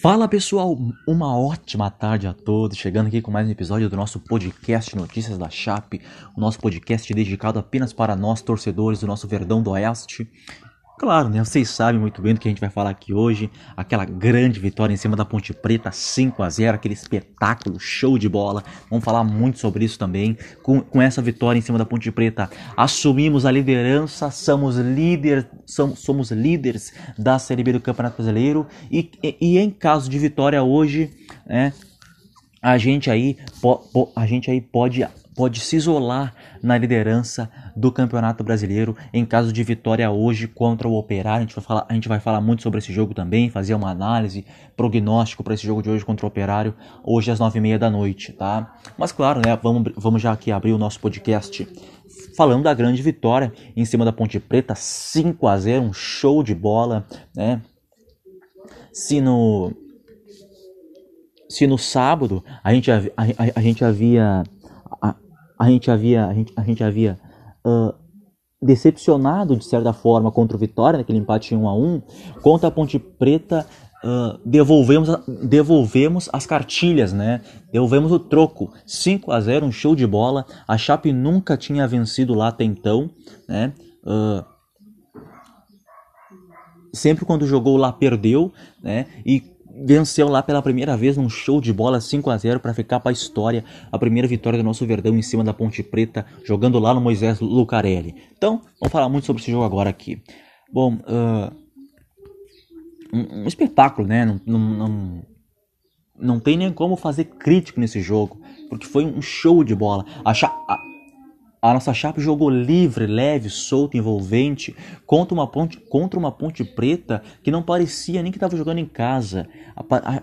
Fala pessoal, uma ótima tarde a todos, chegando aqui com mais um episódio do nosso podcast Notícias da Chape, o nosso podcast dedicado apenas para nós torcedores do nosso Verdão do Oeste. Claro, né? Vocês sabem muito bem do que a gente vai falar aqui hoje. Aquela grande vitória em cima da Ponte Preta, 5 a 0 aquele espetáculo, show de bola. Vamos falar muito sobre isso também. Com, com essa vitória em cima da Ponte Preta, assumimos a liderança, somos, líder, somos, somos líderes da Série B do Campeonato Brasileiro. E, e, e em caso de vitória hoje, né? A gente aí, po, po, a gente aí pode pode se isolar na liderança do Campeonato Brasileiro em caso de vitória hoje contra o Operário. A gente vai falar, a gente vai falar muito sobre esse jogo também, fazer uma análise, prognóstico para esse jogo de hoje contra o Operário, hoje às nove e meia da noite, tá? Mas claro, né, vamos, vamos já aqui abrir o nosso podcast falando da grande vitória em cima da Ponte Preta, 5 a 0 um show de bola, né? Se no se no sábado a gente, a, a, a gente havia a gente havia, a gente, a gente havia uh, decepcionado de certa forma contra o Vitória, naquele empate 1 a 1 contra a Ponte Preta. Uh, devolvemos, devolvemos as cartilhas, né? Devolvemos o troco. 5 a 0 um show de bola. A Chape nunca tinha vencido lá até então, né? Uh, sempre quando jogou lá perdeu, né? E venceu lá pela primeira vez num show de bola 5 a 0 para ficar para a história a primeira vitória do nosso Verdão em cima da Ponte Preta, jogando lá no Moisés Lucarelli. Então, vamos falar muito sobre esse jogo agora aqui. Bom, uh, um, um, espetáculo, né? Não, não, não, não, tem nem como fazer crítico nesse jogo, porque foi um show de bola. A, a, a nossa Chape jogou livre, leve, solto, envolvente contra uma ponte, contra uma ponte preta que não parecia nem que estava jogando em casa. A, a,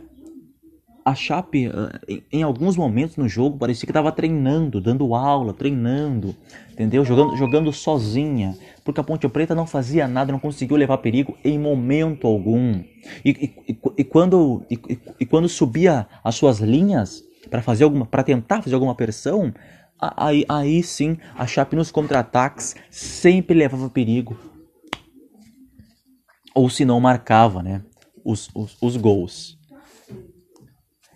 a Chape, ah, em alguns momentos no jogo, parecia que estava treinando, dando aula, treinando, entendeu? Jogando, jogando sozinha, porque a Ponte Preta não fazia nada, não conseguiu levar perigo em momento algum. E, e, e quando, e, e, quando subia as suas linhas para fazer alguma, para tentar fazer alguma pressão, aí, aí sim a Chape nos contra-ataques sempre levava perigo. Ou se não marcava né, os, os, os gols.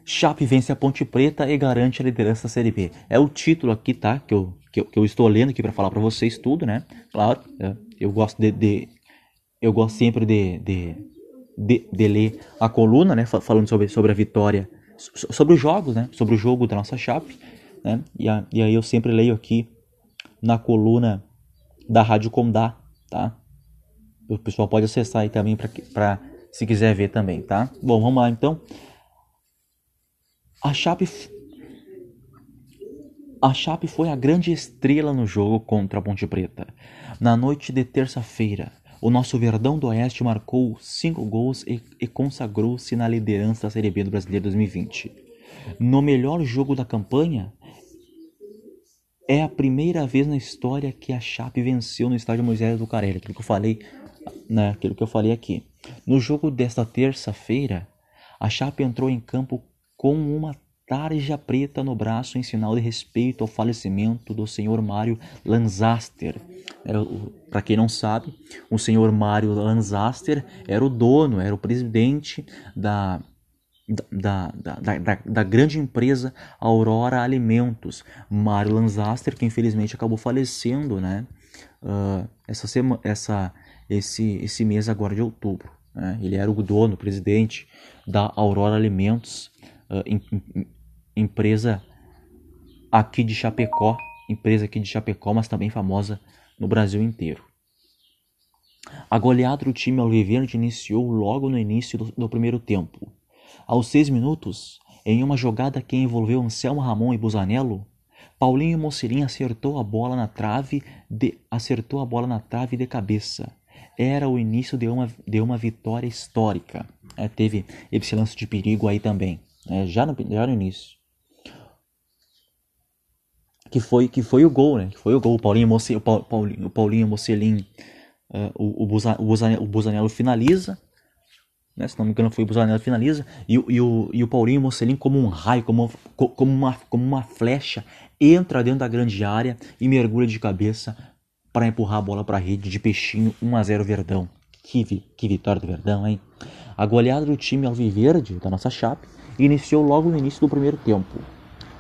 Chape vence a Ponte Preta e garante a liderança da Série B. É o título aqui, tá? Que eu, que eu, que eu estou lendo aqui para falar para vocês tudo, né? Claro, é, eu gosto de, de, eu gosto sempre de, de, de, de, ler a coluna, né? Falando sobre, sobre a vitória, sobre os jogos, né? Sobre o jogo da nossa Chape né? E, a, e aí eu sempre leio aqui na coluna da Rádio Condá, tá? O pessoal pode acessar aí também para se quiser ver também, tá? Bom, vamos lá então. A Chape a Chape foi a grande estrela no jogo contra a Ponte Preta. Na noite de terça-feira, o nosso Verdão do Oeste marcou cinco gols e, e consagrou-se na liderança da Série B do Brasileiro 2020. No melhor jogo da campanha, é a primeira vez na história que a Chape venceu no estádio Moisés do Carelli, aquilo que eu falei, né, aquilo que eu falei aqui. No jogo desta terça-feira, a Chape entrou em campo com uma tarja preta no braço em sinal de respeito ao falecimento do senhor Mário Lanzaster. Para quem não sabe, o senhor Mário Lanzaster era o dono, era o presidente da da, da, da, da, grande empresa Aurora Alimentos, Mário Lanzaster, que infelizmente acabou falecendo, né? Uh, essa semana, essa, esse, esse mês agora de outubro. Né? Ele era o dono, presidente da Aurora Alimentos, uh, em, em, empresa aqui de Chapecó, empresa aqui de Chapecó, mas também famosa no Brasil inteiro. A goleada do time alviverde iniciou logo no início do, do primeiro tempo. Aos seis minutos, em uma jogada que envolveu Anselmo Ramon e Busanello, Paulinho Mocelin acertou a bola na trave de, acertou a bola na trave de cabeça. Era o início de uma, de uma vitória histórica. É, teve esse lance de perigo aí também, é, já, no, já no início. Que foi, que foi o gol, né? Que foi o gol. O Paulinho, Moce, o Paulinho, o Paulinho Mocelin, uh, o, o, Busanello, o Busanello finaliza né? Se não me engano, foi o Busanello finaliza. E, e, o, e o Paulinho Mocelin, como um raio, como, como, uma, como uma flecha, entra dentro da grande área e mergulha de cabeça para empurrar a bola para a rede de peixinho 1 a 0 Verdão. Que, que vitória do Verdão, hein? A goleada do time alviverde da nossa chape iniciou logo no início do primeiro tempo.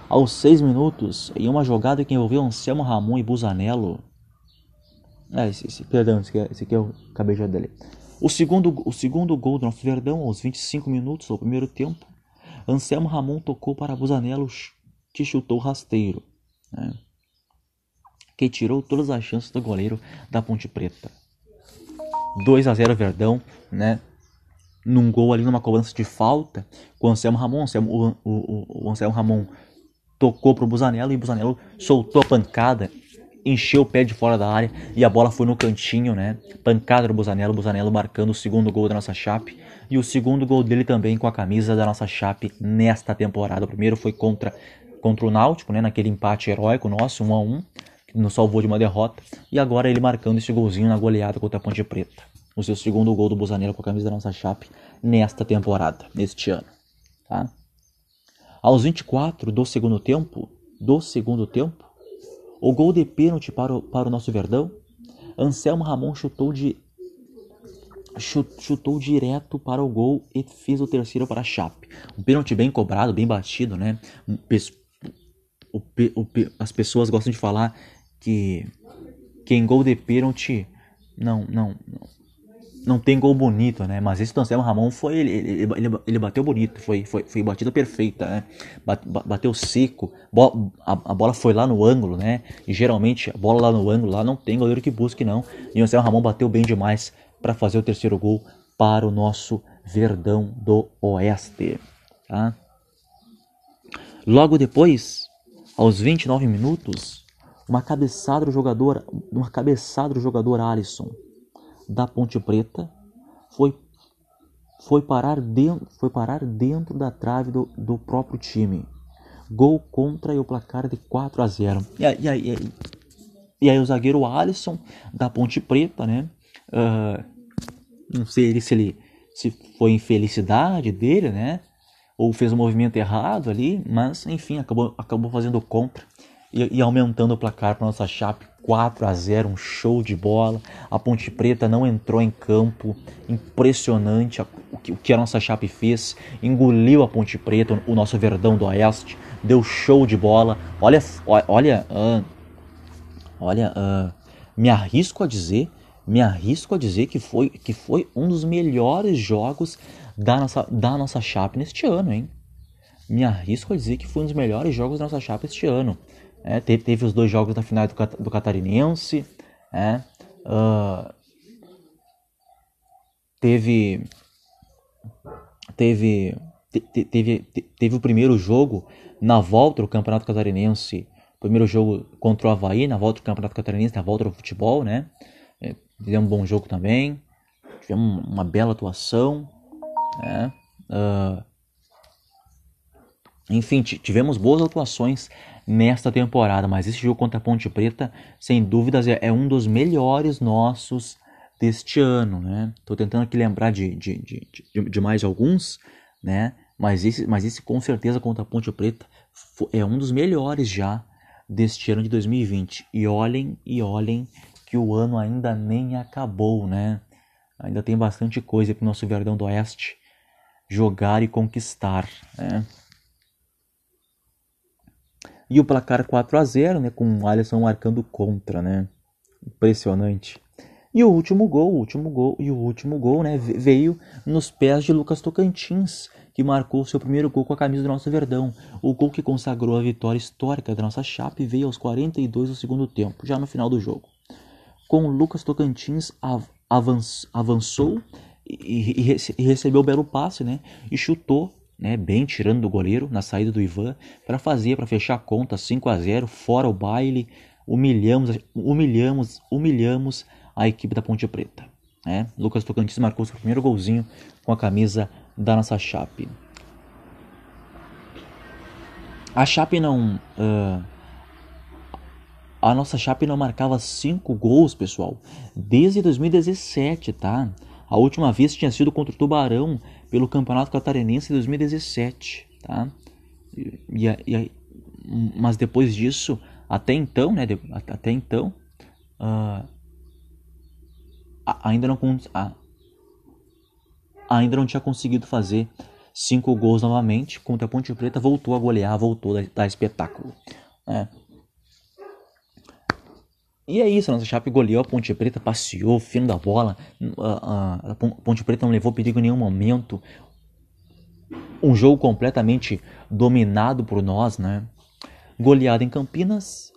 Aos seis minutos, em uma jogada que envolveu Anselmo Ramon e Busanello. Ah, esse, esse, perdão, esse aqui, esse aqui eu acabei de ler. O segundo, o segundo gol do nosso Verdão, aos 25 minutos do primeiro tempo, Anselmo Ramon tocou para Busanello, que chutou rasteiro, né? que tirou todas as chances do goleiro da Ponte Preta. 2 a 0 Verdão, né? num gol ali numa cobrança de falta com o Anselmo Ramon. o, o, o Anselmo Ramon tocou pro Busanello e o Busanello soltou a pancada, encheu o pé de fora da área e a bola foi no cantinho, né? Pancada do Busanello, Busanello marcando o segundo gol da nossa chape e o segundo gol dele também com a camisa da nossa chape nesta temporada. O primeiro foi contra contra o Náutico, né, naquele empate heróico nosso, 1 a 1, que nos salvou de uma derrota, e agora ele marcando esse golzinho na goleada contra a Ponte Preta o seu segundo gol do Busanello com a camisa da nossa chape nesta temporada, neste ano. Tá? Aos 24 do segundo tempo, do segundo tempo, o gol de pênalti para o, para o nosso Verdão, Anselmo Ramon chutou de chutou direto para o gol e fez o terceiro para a Chape. Um pênalti bem cobrado, bem batido, né? O, o, as pessoas gostam de falar que, que em gol de pênalti não, não, não, não tem gol bonito, né? Mas esse do Anselmo Ramon foi. Ele, ele, ele, bateu bonito, foi, foi, foi batida perfeita, né? Bateu seco, a, a, bola foi lá no ângulo, né? E geralmente a bola lá no ângulo lá não tem goleiro que busque, não. E o Anselmo Ramon bateu bem demais para fazer o terceiro gol para o nosso Verdão do Oeste, tá? Logo depois, aos 29 minutos, uma cabeçada do jogador, uma cabeçada do jogador Alisson da Ponte Preta foi, foi, parar, dentro, foi parar dentro da trave do, do próprio time. Gol contra e o placar de 4 a 0. E aí, e aí, e aí o zagueiro Alisson da Ponte Preta, né? Uh, não sei se ele se foi infelicidade dele, né? Ou fez um movimento errado ali, mas enfim, acabou, acabou fazendo contra e, e aumentando o placar para nossa Chape 4 a 0, um show de bola. A Ponte Preta não entrou em campo, impressionante o que, o que a nossa Chape fez, engoliu a Ponte Preta, o nosso Verdão do Oeste, deu show de bola. Olha, olha, uh, olha, uh, me arrisco a dizer, me arrisco a dizer que foi, que foi um dos melhores jogos da nossa, da nossa Chape neste ano, hein? Me arrisco a dizer que foi um dos melhores jogos da nossa Chape este ano. É, teve, teve, os dois jogos da final do, do Catarinense. É, uh, teve, teve, te, teve, teve o primeiro jogo na volta do Campeonato Catarinense. Primeiro jogo contra o Havaí, na volta do Campeonato Catarinense, na volta do futebol, né? É, tivemos um bom jogo também. Tivemos uma bela atuação. Né? Uh, enfim, tivemos boas atuações nesta temporada, mas esse jogo contra a Ponte Preta, sem dúvidas, é, é um dos melhores nossos deste ano, né? Tô tentando aqui lembrar de, de, de, de, de mais alguns, né? Mas esse, mas esse com certeza contra a Ponte Preta é um dos melhores já deste ano de 2020. E olhem, e olhem que o ano ainda nem acabou, né? Ainda tem bastante coisa para o nosso Verdão do Oeste jogar e conquistar, né? E o placar 4 a 0 né, com o Alisson marcando contra, né? Impressionante. E o último gol, o último gol e o último gol, né, veio nos pés de Lucas Tocantins, que marcou seu primeiro gol com a camisa do nosso Verdão. O gol que consagrou a vitória histórica da nossa Chape veio aos 42 do segundo tempo, já no final do jogo. Com Lucas Tocantins avançou e, recebeu o belo passe, né, e chutou né, bem tirando do goleiro na saída do Ivan para fazer para fechar a conta 5 a 0 fora o baile. Humilhamos humilhamos humilhamos a equipe da Ponte Preta né? Lucas Tocantins marcou seu primeiro golzinho com a camisa da nossa Chape. A Chape não uh, a nossa Chape não marcava 5 gols pessoal desde 2017 tá a última vez tinha sido contra o Tubarão pelo Campeonato Catarinense 2017, tá? E, e, mas depois disso, até então, né? Até então, uh, ainda não uh, ainda não tinha conseguido fazer cinco gols novamente contra a Ponte Preta, voltou a golear, voltou a dar espetáculo. Né? E é isso, a nossa Chape goleou a Ponte Preta, passeou, fino da bola, a, a, Ponte Preta não levou perigo em nenhum momento. Um jogo completamente dominado por nós, né? Goleada em Campinas,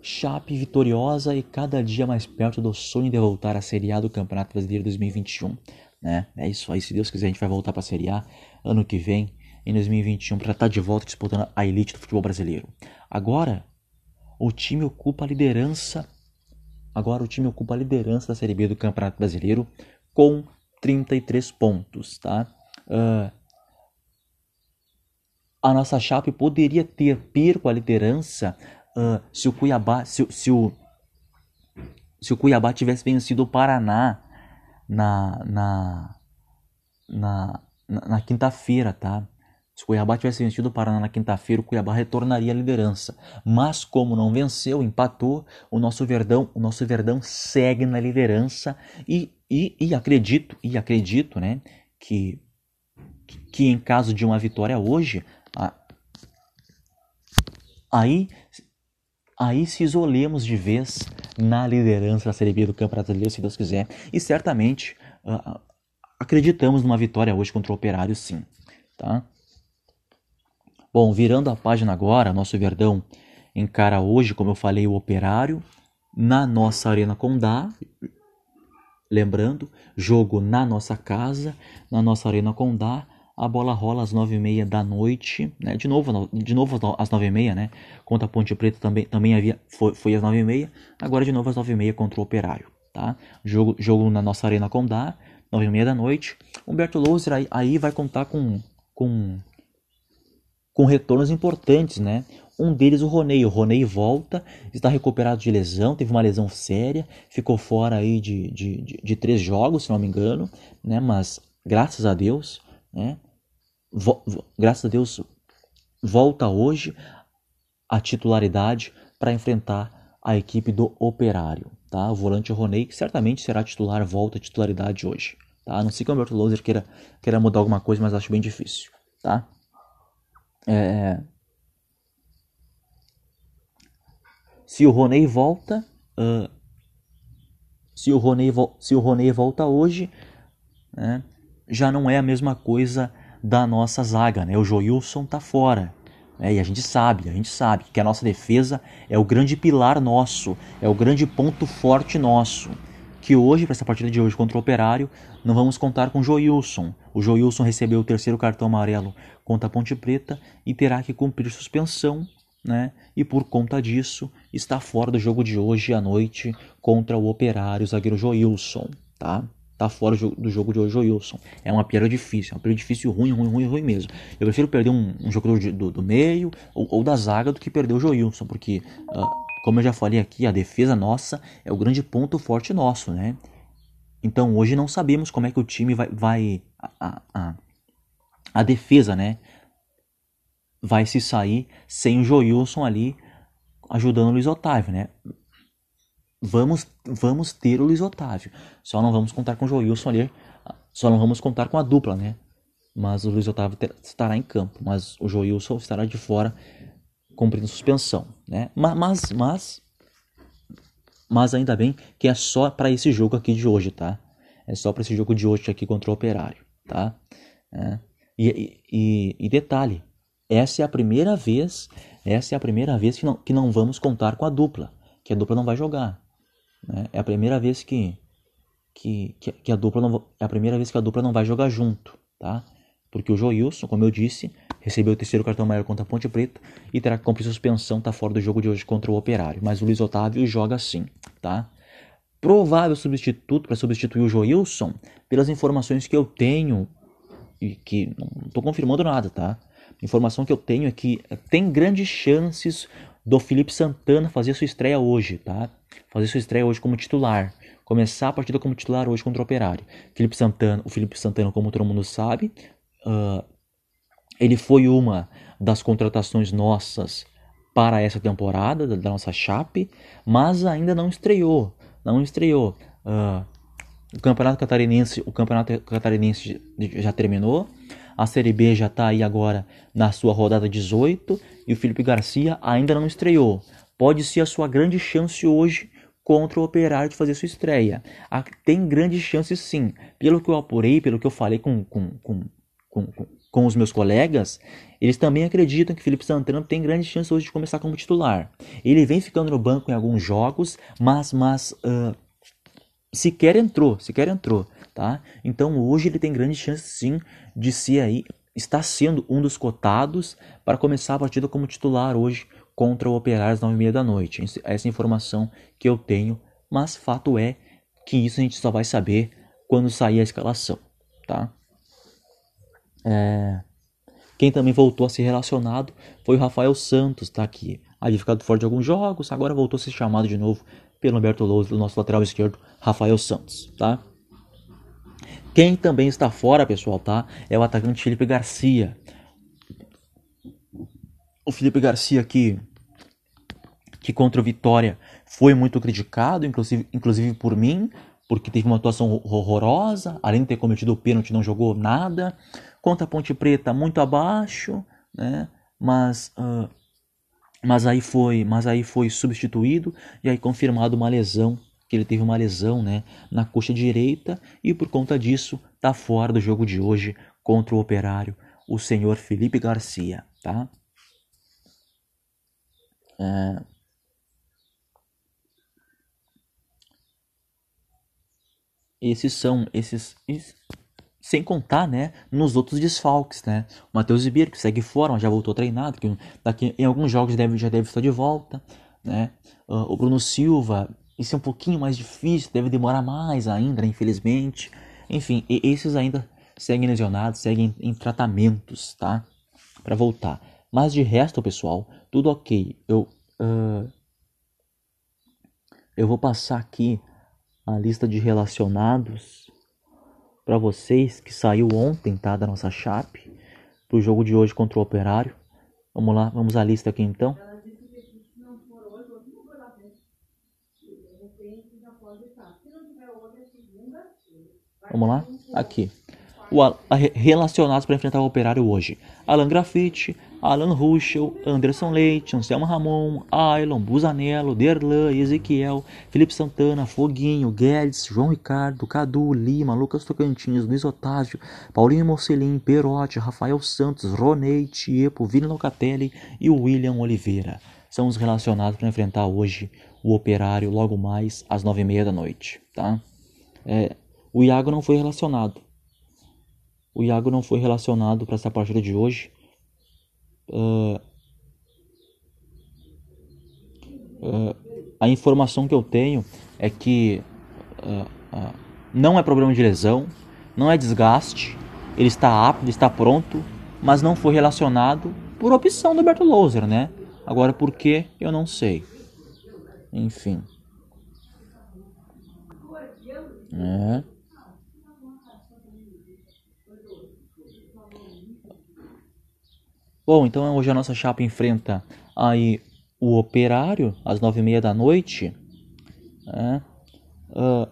Chape vitoriosa e cada dia mais perto do sonho de voltar à Série A do Campeonato Brasileiro 2021. Né? É isso aí, se Deus quiser a gente vai voltar para a Série A ano que vem, em 2021, para estar de volta disputando a elite do futebol brasileiro. Agora, o time ocupa a liderança. Agora o time ocupa a liderança da Série B do Campeonato Brasileiro com 33 pontos, tá? Uh, a nossa Chape poderia ter perco a liderança uh, se o Cuiabá, se, se, o, se o Cuiabá tivesse vencido o Paraná na, na, na, na, na quinta-feira, tá? Se o Cuiabá tivesse vencido o Paraná na quinta-feira, o Cuiabá retornaria à liderança. Mas como não venceu, empatou, o nosso Verdão, o nosso Verdão segue na liderança e, e, e acredito, e acredito, né, que que em caso de uma vitória hoje, aí aí se isolemos de vez na liderança da Série B do Campeonato Brasileiro, se Deus quiser. E certamente uh, acreditamos numa vitória hoje contra o Operário, sim. Tá? Bom, virando a página agora, nosso Verdão encara hoje, como eu falei, o Operário na nossa Arena Condá. Lembrando, jogo na nossa casa, na nossa Arena Condá a bola rola às nove e meia da noite, né? De novo, de novo às nove e meia, né? Contra a Ponte Preta também, também havia, foi, foi às nove e meia. Agora de novo às nove e meia contra o Operário, tá? Jogo, jogo na nossa Arena Condá, nove e meia da noite. Humberto Louser aí, aí vai contar com, com, com retornos importantes, né? Um deles o Ronei. O Ronei volta, está recuperado de lesão, teve uma lesão séria, ficou fora aí de, de, de, de três jogos, se não me engano, né? Mas graças a Deus, né? graças a Deus, volta hoje a titularidade para enfrentar a equipe do Operário. Tá? O volante Roney, que certamente será titular, volta a titularidade hoje. Tá? A não sei que o Alberto Loser queira, queira mudar alguma coisa, mas acho bem difícil. Tá? É... Se o Roney volta, uh... se, o Roney vo... se o Roney volta hoje, né? já não é a mesma coisa da nossa zaga, né? O Joilson tá fora. Né? E a gente sabe, a gente sabe que a nossa defesa é o grande pilar nosso, é o grande ponto forte nosso. Que hoje, para essa partida de hoje contra o Operário, não vamos contar com o Joilson. O Joilson recebeu o terceiro cartão amarelo contra a Ponte Preta e terá que cumprir suspensão, né? E por conta disso, está fora do jogo de hoje à noite contra o Operário, o zagueiro Joilson, tá? tá fora do jogo de hoje o Wilson. É uma perda difícil, é uma perda difícil, ruim, ruim, ruim, ruim mesmo. Eu prefiro perder um, um jogador do, do, meio ou, ou, da zaga do que perder o Joilson, porque, uh, como eu já falei aqui, a defesa nossa é o grande ponto forte nosso, né? Então hoje não sabemos como é que o time vai. vai a, a, a defesa, né? Vai se sair sem o Joilson ali ajudando o Luiz Otávio, né? vamos, vamos ter o Luiz Otávio. Só não vamos contar com o Joilson ali. Só não vamos contar com a dupla, né? Mas o Luiz Otávio estará em campo. Mas o Joilson estará de fora cumprindo suspensão, né? Mas, mas, mas, ainda bem que é só para esse jogo aqui de hoje, tá? É só para esse jogo de hoje aqui contra o Operário, tá? É. E, e, e, detalhe, essa é a primeira vez, essa é a primeira vez que não, que não vamos contar com a dupla, que a dupla não vai jogar. Né? É a primeira vez que, que, que, a dupla não, é a primeira vez que a dupla não vai jogar junto, tá? Porque o Joilson, como eu disse, recebeu o terceiro cartão amarelo contra a Ponte Preta e terá que cumprir suspensão, tá fora do jogo de hoje contra o Operário. Mas o Luiz Otávio joga sim, tá? Provável substituto para substituir o Joilson, pelas informações que eu tenho e que não estou confirmando nada, tá? Informação que eu tenho é que tem grandes chances do Felipe Santana fazer sua estreia hoje, tá? fazer sua estreia hoje como titular, começar a partida como titular hoje contra o Operário. Felipe Santana, o Felipe Santana, como todo mundo sabe, uh, ele foi uma das contratações nossas para essa temporada da nossa Chape, mas ainda não estreou, não estreou. Uh, O Campeonato Catarinense, o Campeonato Catarinense já terminou. A Série B já está aí agora na sua rodada 18 e o Felipe Garcia ainda não estreou. Pode ser a sua grande chance hoje contra o Operário de fazer sua estreia. Tem grandes chances sim. Pelo que eu apurei, pelo que eu falei com, com, com, com, com os meus colegas, eles também acreditam que Felipe Santana tem grandes chances hoje de começar como titular. Ele vem ficando no banco em alguns jogos, mas, mas uh, sequer entrou, sequer entrou, tá? Então hoje ele tem grandes chances sim de ser aí, está sendo um dos cotados para começar a partida como titular hoje contra o Operário às nove e meia da noite. Essa informação que eu tenho, mas fato é que isso a gente só vai saber quando sair a escalação, tá? É... Quem também voltou a ser relacionado foi o Rafael Santos, tá aqui. Havia ficado fora de alguns jogos, agora voltou a ser chamado de novo pelo Humberto Lousa, do nosso lateral esquerdo, Rafael Santos, tá? Quem também está fora, pessoal, tá? É o atacante Felipe Garcia. O Felipe Garcia aqui, que contra o Vitória foi muito criticado, inclusive, inclusive por mim, porque teve uma atuação horrorosa, além de ter cometido o pênalti, não jogou nada. Contra a Ponte Preta, muito abaixo, né? Mas uh, mas aí foi, mas aí foi substituído e aí confirmado uma lesão, que ele teve uma lesão, né, na coxa direita e por conta disso tá fora do jogo de hoje contra o Operário, o senhor Felipe Garcia, tá? É... Esses são esses, esses sem contar, né, nos outros desfalques, né? O Matheus Ribeiro, que segue fora, já voltou treinado, que daqui em alguns jogos deve, já deve estar de volta, né? Uh, o Bruno Silva, isso é um pouquinho mais difícil, deve demorar mais ainda, infelizmente. Enfim, esses ainda seguem lesionados, seguem em tratamentos, tá? Para voltar. Mas de resto, pessoal, tudo ok. Eu, uh, eu vou passar aqui a lista de relacionados para vocês que saiu ontem, tá, da nossa chape pro jogo de hoje contra o Operário. Vamos lá, vamos à lista aqui então. Vamos lá, aqui. Relacionados para enfrentar o Operário hoje: Alan Grafite, Alan Ruschel, Anderson Leite, Anselmo Ramon, Ailon, Busanello, Derlan, Ezequiel, Felipe Santana, Foguinho, Guedes, João Ricardo, Cadu, Lima, Lucas Tocantins, Luiz Otávio, Paulinho Mocelin, Perotti, Rafael Santos, Ronei, Tiepo, Vini Locatelli e William Oliveira. São os relacionados para enfrentar hoje o Operário logo mais às nove e meia da noite, tá? É, o Iago não foi relacionado. O Iago não foi relacionado para essa partida de hoje uh, uh, a informação que eu tenho é que uh, não é problema de lesão, não é desgaste, ele está apto, está pronto, mas não foi relacionado por opção do Berto Loser, né? Agora por que eu não sei. Enfim. É. Bom, então hoje a nossa chapa enfrenta aí o Operário às nove e meia da noite. Uh,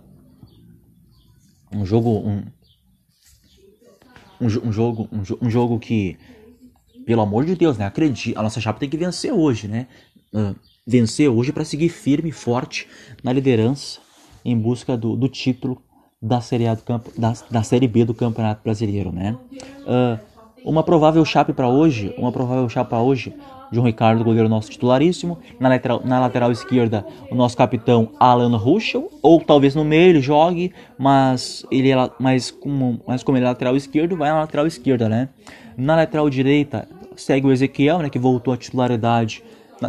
um jogo um, um, um, jogo um, um, jogo que pelo amor de Deus, né? Acredite, a nossa chapa tem que vencer hoje, né? Uh, vencer hoje para seguir firme e forte na liderança em busca do, do título da série, A do campo, da, da série B do Campeonato Brasileiro, né? Uh, uma provável chape para hoje, uma provável chape para hoje, João Ricardo, goleiro nosso titularíssimo. Na lateral, na lateral esquerda, o nosso capitão Alan Ruschel. Ou talvez no meio ele jogue, mas ele é, mas como, mas como ele é lateral esquerdo, vai na lateral esquerda, né? Na lateral direita, segue o Ezequiel, né, que voltou à titularidade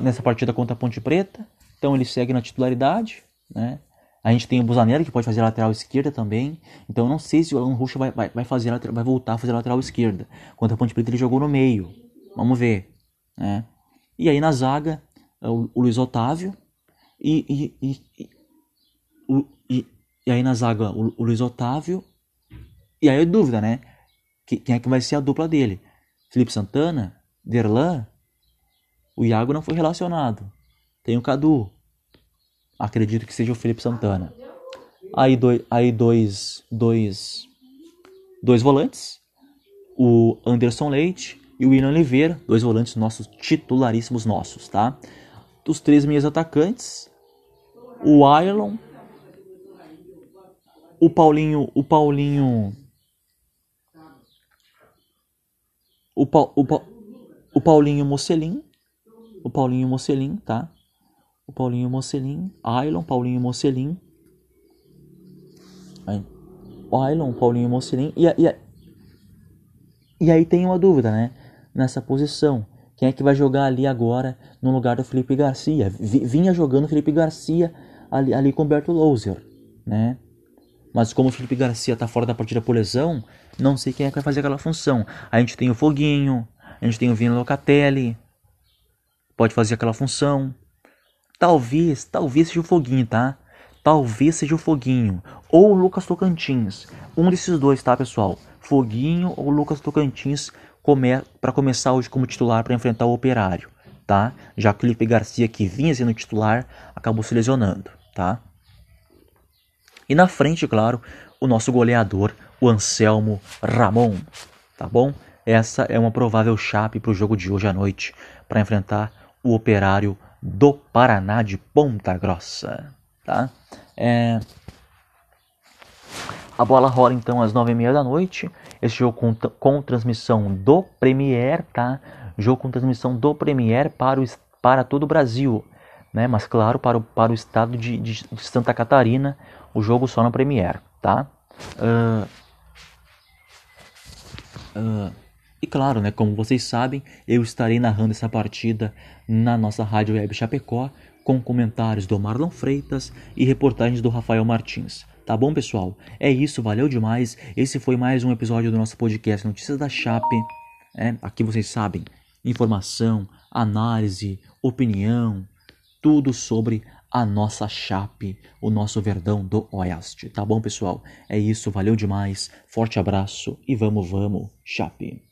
nessa partida contra a Ponte Preta. Então ele segue na titularidade, né? A gente tem o Busanelli que pode fazer lateral esquerda também. Então eu não sei se o Alan Ruxa vai, vai, vai, fazer, vai voltar a fazer lateral esquerda. Quanto a Ponte Preta ele jogou no meio. Vamos ver. Né? E aí na zaga, o, o Luiz Otávio. E, e, e, e, o, e, e aí na zaga, o, o, Luiz Otávio. E aí é dúvida, né? Quem é que vai ser a dupla dele? Felipe Santana? Derlan? O Iago não foi relacionado. Tem o Cadu acredito que seja o Felipe Santana. Aí, dois, aí dois, dois, dois volantes, o Anderson Leite e o William Oliveira, dois volantes nossos titularíssimos nossos, tá? Os três meias atacantes, o Ailon, o Paulinho, o Paulinho, o, pa, o, pa, o Paulinho Mocelin, o Paulinho Mocelin, tá? O Paulinho Mocelin, Ailon, Paulinho Mocelin, Ailon, Paulinho Mocelin, e, e, e aí tem uma dúvida, né? Nessa posição, quem é que vai jogar ali agora no lugar do Felipe Garcia? Vinha jogando Felipe Garcia ali, ali com o Berto Louser, né? Mas como o Felipe Garcia está fora da partida por lesão, não sei quem é que vai fazer aquela função. A gente tem o Foguinho, a gente tem o Vini Locatelli, pode fazer aquela função. Talvez, talvez seja o Foguinho, tá? Talvez seja o Foguinho ou o Lucas Tocantins. Um desses dois, tá, pessoal? Foguinho ou Lucas Tocantins come para começar hoje como titular para enfrentar o Operário, tá? Já que o Felipe Garcia, que vinha sendo titular, acabou se lesionando, tá? E na frente, claro, o nosso goleador, o Anselmo Ramon, tá bom? Essa é uma provável chape para o jogo de hoje à noite, para enfrentar o Operário do Paraná de Ponta Grossa, tá? É... A bola rola então às nove e meia da noite. Esse jogo com, com transmissão do Premier, tá? Jogo com transmissão do Premier para, o, para todo o Brasil, né? Mas claro, para o, para o estado de, de, Santa Catarina, o jogo só no Premier, tá? Uh, uh, e claro, né, como vocês sabem, eu estarei narrando essa partida na nossa rádio web Chapecó, com comentários do Marlon Freitas e reportagens do Rafael Martins. Tá bom, pessoal? É isso, valeu demais. Esse foi mais um episódio do nosso podcast Notícias da Chape. É, aqui vocês sabem, informação, análise, opinião, tudo sobre a nossa Chape, o nosso Verdão do Oeste. Tá bom, pessoal? É isso, valeu demais. Forte abraço e vamos, vamos, Chape.